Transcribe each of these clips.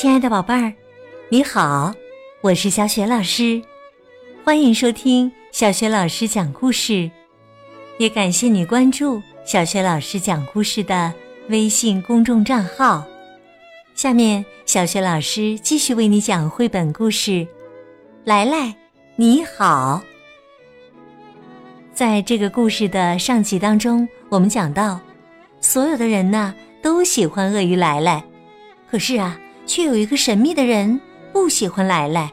亲爱的宝贝儿，你好，我是小雪老师，欢迎收听小雪老师讲故事，也感谢你关注小雪老师讲故事的微信公众账号。下面，小雪老师继续为你讲绘本故事《来来你好》。在这个故事的上集当中，我们讲到，所有的人呢都喜欢鳄鱼来来，可是啊。却有一个神秘的人不喜欢来来，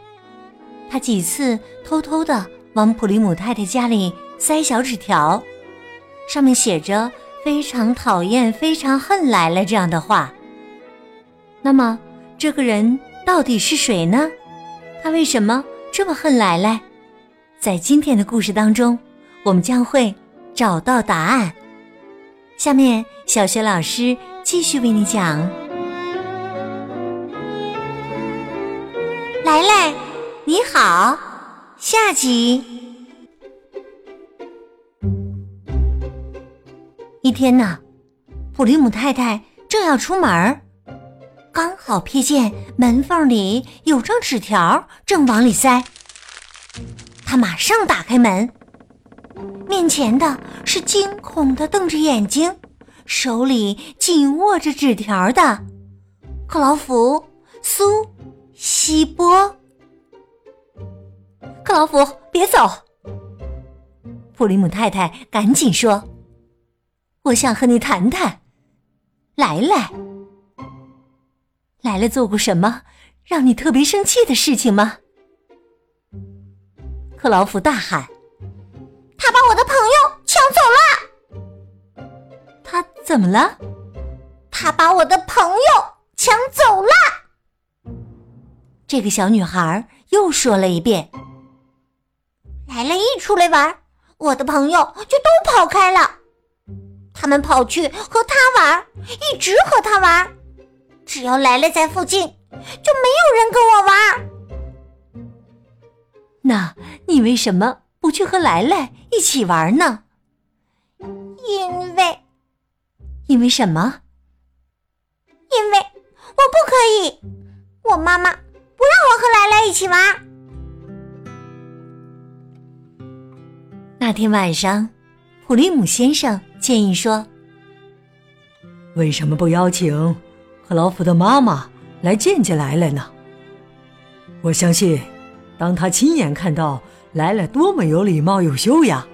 他几次偷偷的往普利姆太太家里塞小纸条，上面写着“非常讨厌、非常恨来来”这样的话。那么，这个人到底是谁呢？他为什么这么恨来来？在今天的故事当中，我们将会找到答案。下面，小学老师继续为你讲。来来，你好，下集。一天呢，普利姆太太正要出门刚好瞥见门缝里有张纸条，正往里塞。他马上打开门，面前的是惊恐的瞪着眼睛，手里紧握着纸条的克劳福苏。希波，克劳福，别走！普里姆太太赶紧说：“我想和你谈谈。”来来，来来，做过什么让你特别生气的事情吗？克劳福大喊：“他把我的朋友抢走了！”他怎么了？他把我的朋友抢走了！这个小女孩又说了一遍：“来了，一出来玩，我的朋友就都跑开了。他们跑去和他玩，一直和他玩。只要来了在附近，就没有人跟我玩。那你为什么不去和来来一起玩呢？因为……因为什么？因为我不可以，我妈妈。”不让我和来来一起玩。那天晚上，普利姆先生建议说：“为什么不邀请克劳福的妈妈来见见来来呢？我相信，当他亲眼看到来来多么有礼貌、有修养，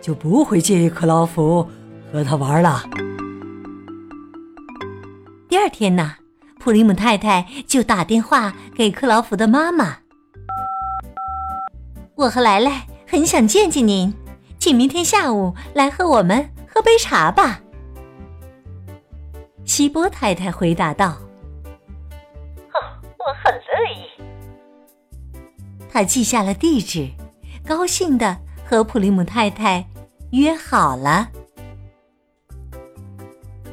就不会介意克劳福和他玩了。”第二天呢？普利姆太太就打电话给克劳福的妈妈：“我和莱莱很想见见您，请明天下午来和我们喝杯茶吧。”希波太太回答道：“哦，我很乐意。”他记下了地址，高兴的和普利姆太太约好了。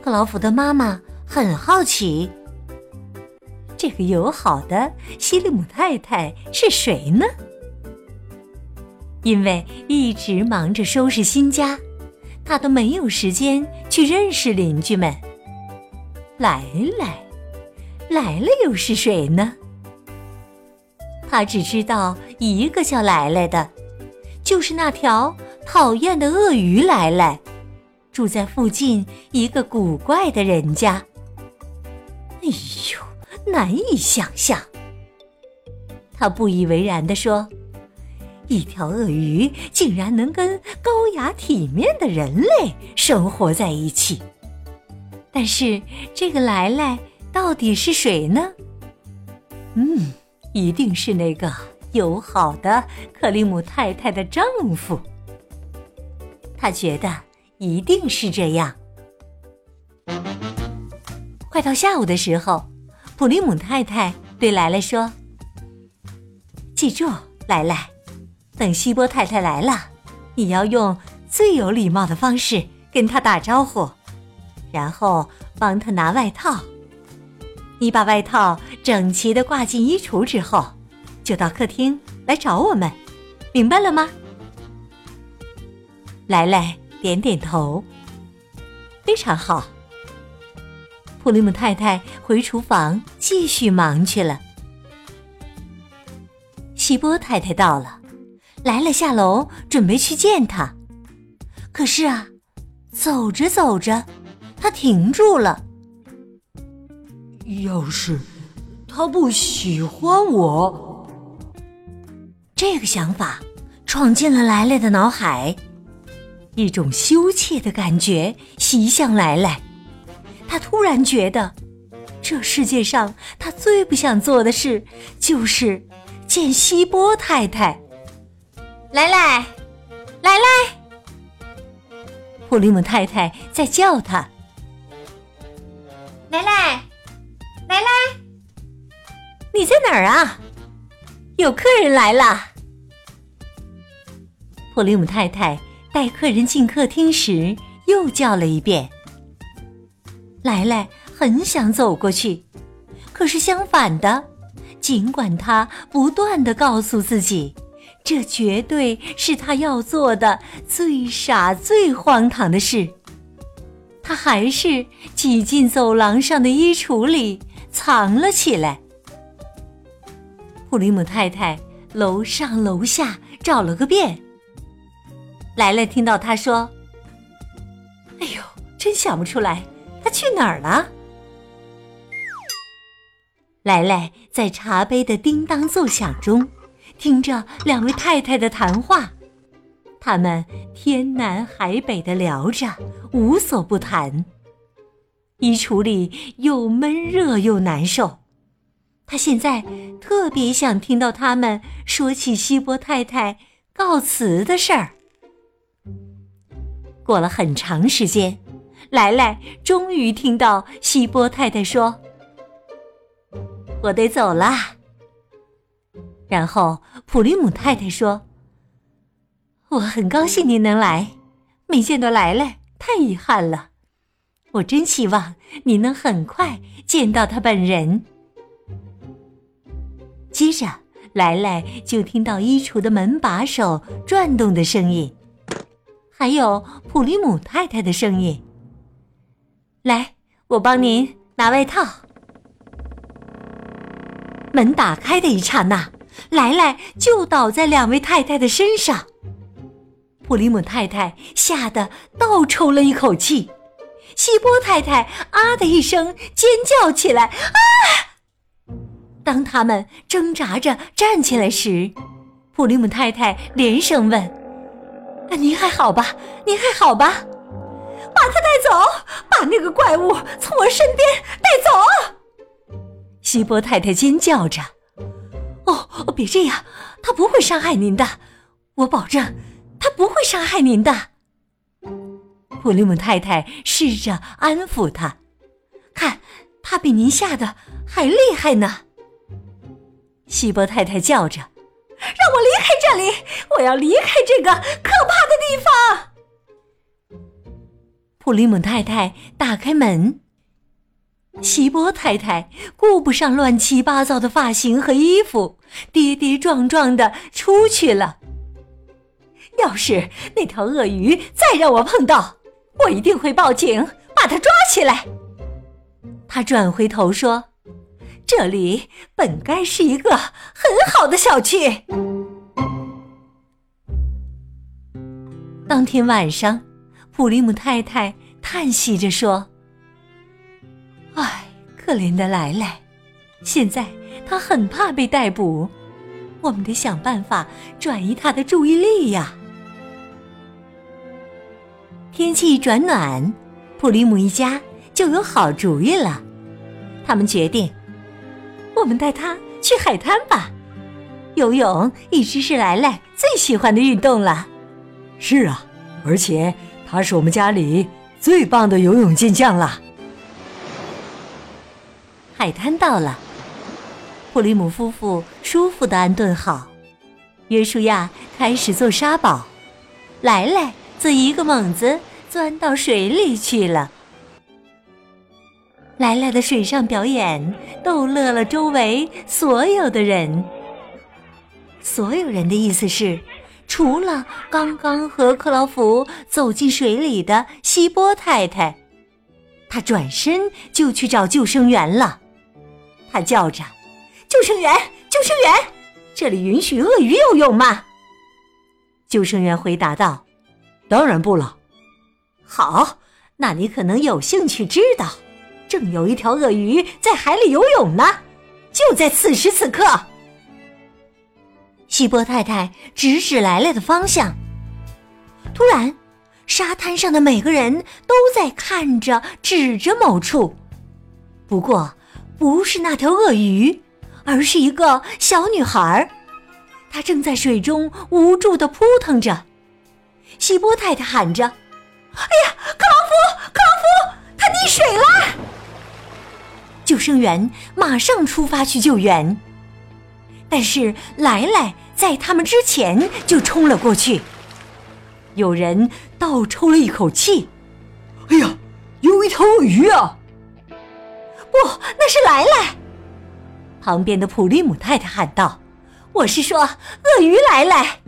克劳福的妈妈很好奇。这个友好的西利姆太太是谁呢？因为一直忙着收拾新家，他都没有时间去认识邻居们。来来，来了又是谁呢？他只知道一个叫来来的，就是那条讨厌的鳄鱼来来，住在附近一个古怪的人家。哎呦！难以想象，他不以为然地说：“一条鳄鱼竟然能跟高雅体面的人类生活在一起。”但是这个来来到底是谁呢？嗯，一定是那个友好的克里姆太太的丈夫。他觉得一定是这样。快到下午的时候。普利姆太太对莱莱说：“记住，莱莱，等希波太太来了，你要用最有礼貌的方式跟她打招呼，然后帮她拿外套。你把外套整齐的挂进衣橱之后，就到客厅来找我们，明白了吗？”莱莱点点头，非常好。普利姆太太回厨房继续忙去了。希波太太到了，来了下楼准备去见他，可是啊，走着走着，他停住了。要是他不喜欢我，这个想法闯进了莱莱的脑海，一种羞怯的感觉袭向来来。他突然觉得，这世界上他最不想做的事就是见希波太太。来来，来来，普利姆太太在叫他。来来，来来，你在哪儿啊？有客人来了。普利姆太太带客人进客厅时，又叫了一遍。莱莱很想走过去，可是相反的，尽管他不断的告诉自己，这绝对是他要做的最傻最荒唐的事，他还是挤进走廊上的衣橱里藏了起来。普里姆太太楼上楼下找了个遍，莱莱听到他说：“哎呦，真想不出来。”他去哪儿了？来来在茶杯的叮当作响中，听着两位太太的谈话，他们天南海北的聊着，无所不谈。衣橱里又闷热又难受，他现在特别想听到他们说起希波太太告辞的事儿。过了很长时间。来来，终于听到希波太太说：“我得走啦。”然后普利姆太太说：“我很高兴您能来，没见到来来，太遗憾了。我真希望您能很快见到他本人。”接着，来来就听到衣橱的门把手转动的声音，还有普利姆太太的声音。来，我帮您拿外套。门打开的一刹那，莱莱就倒在两位太太的身上。普利姆太太吓得倒抽了一口气，希波太太啊的一声尖叫起来。啊！当他们挣扎着站起来时，普利姆太太连声问：“您还好吧？您还好吧？”把他带走，把那个怪物从我身边带走！希波太太尖叫着：“哦，别这样，他不会伤害您的，我保证，他不会伤害您的。”普利姆太太试着安抚他：“看，他比您吓得还厉害呢。”希波太太叫着：“让我离开这里，我要离开这个可怕的地方！”普利姆太太打开门，希波太太顾不上乱七八糟的发型和衣服，跌跌撞撞的出去了。要是那条鳄鱼再让我碰到，我一定会报警，把它抓起来。他转回头说：“这里本该是一个很好的小区。”当天晚上。普利姆太太叹息着说：“唉，可怜的莱莱，现在他很怕被逮捕，我们得想办法转移他的注意力呀。”天气转暖，普利姆一家就有好主意了。他们决定，我们带他去海滩吧。游泳一直是莱莱最喜欢的运动了。是啊，而且。他是我们家里最棒的游泳健将了。海滩到了，普里姆夫妇舒服的安顿好，约书亚开始做沙堡，莱莱则一个猛子钻到水里去了。莱莱的水上表演逗乐了周围所有的人。所有人的意思是。除了刚刚和克劳福走进水里的希波太太，他转身就去找救生员了。他叫着：“救生员，救生员，这里允许鳄鱼游泳吗？”救生员回答道：“当然不了。”好，那你可能有兴趣知道，正有一条鳄鱼在海里游泳呢，就在此时此刻。希波太太指指来来的方向。突然，沙滩上的每个人都在看着、指着某处，不过不是那条鳄鱼，而是一个小女孩，她正在水中无助的扑腾着。希波太太喊着。哎呀，克劳夫，克劳夫，他溺水了！救生员马上出发去救援，但是来来在他们之前就冲了过去。有人倒抽了一口气：“哎呀，有一条鳄鱼啊！”不，那是来来。旁边的普利姆太太喊道：“我是说，鳄鱼来来。”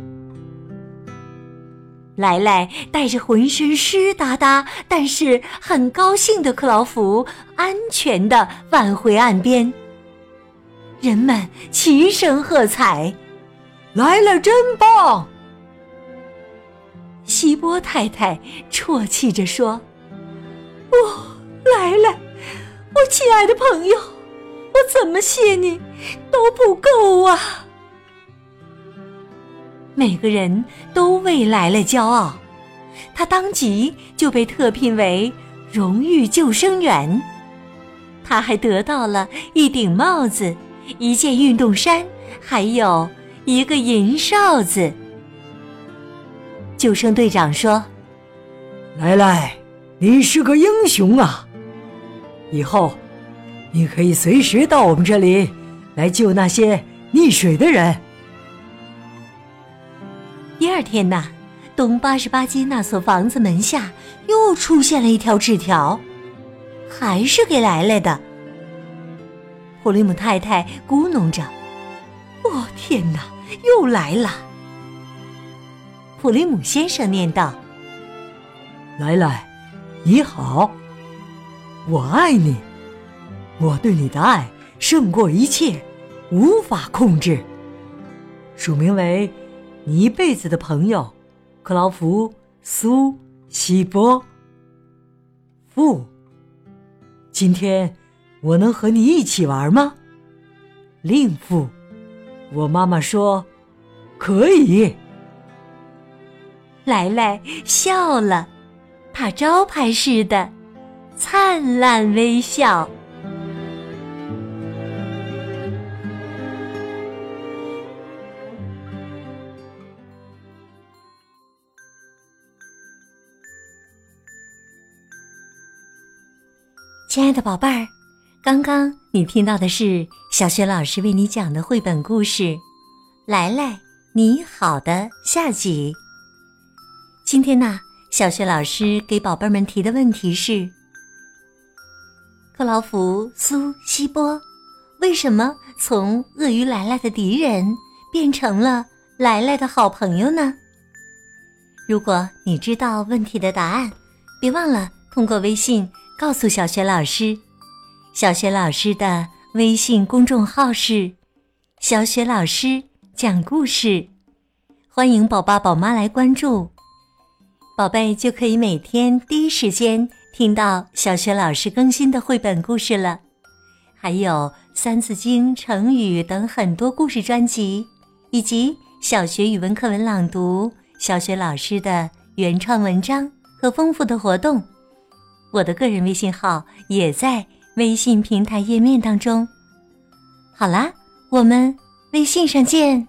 莱莱带着浑身湿哒哒，但是很高兴的克劳福，安全的返回岸边。人们齐声喝彩：“来了真棒！”希波太太啜泣着说：“哦，来了，我亲爱的朋友，我怎么谢你都不够啊！”每个人都为来了骄傲，他当即就被特聘为荣誉救生员。他还得到了一顶帽子、一件运动衫，还有一个银哨子。救生队长说：“来来，你是个英雄啊！以后你可以随时到我们这里来救那些溺水的人。”第二天呐，东八十八街那所房子门下又出现了一条纸条，还是给来来的。普利姆太太咕哝着：“哦，天哪，又来了！”普利姆先生念道：“来来，你好，我爱你，我对你的爱胜过一切，无法控制。”署名为。你一辈子的朋友，克劳福苏西波。父，今天我能和你一起玩吗？令父，我妈妈说可以。来来笑了，他招牌似的灿烂微笑。亲爱的宝贝儿，刚刚你听到的是小雪老师为你讲的绘本故事《来来你好》的下集。今天呢，小雪老师给宝贝们提的问题是：克劳福苏西波为什么从鳄鱼来来的敌人变成了来来的好朋友呢？如果你知道问题的答案，别忘了通过微信。告诉小雪老师，小雪老师的微信公众号是“小雪老师讲故事”，欢迎宝爸宝妈来关注，宝贝就可以每天第一时间听到小雪老师更新的绘本故事了，还有《三字经》、成语等很多故事专辑，以及小学语文课文朗读、小学老师的原创文章和丰富的活动。我的个人微信号也在微信平台页面当中。好啦，我们微信上见。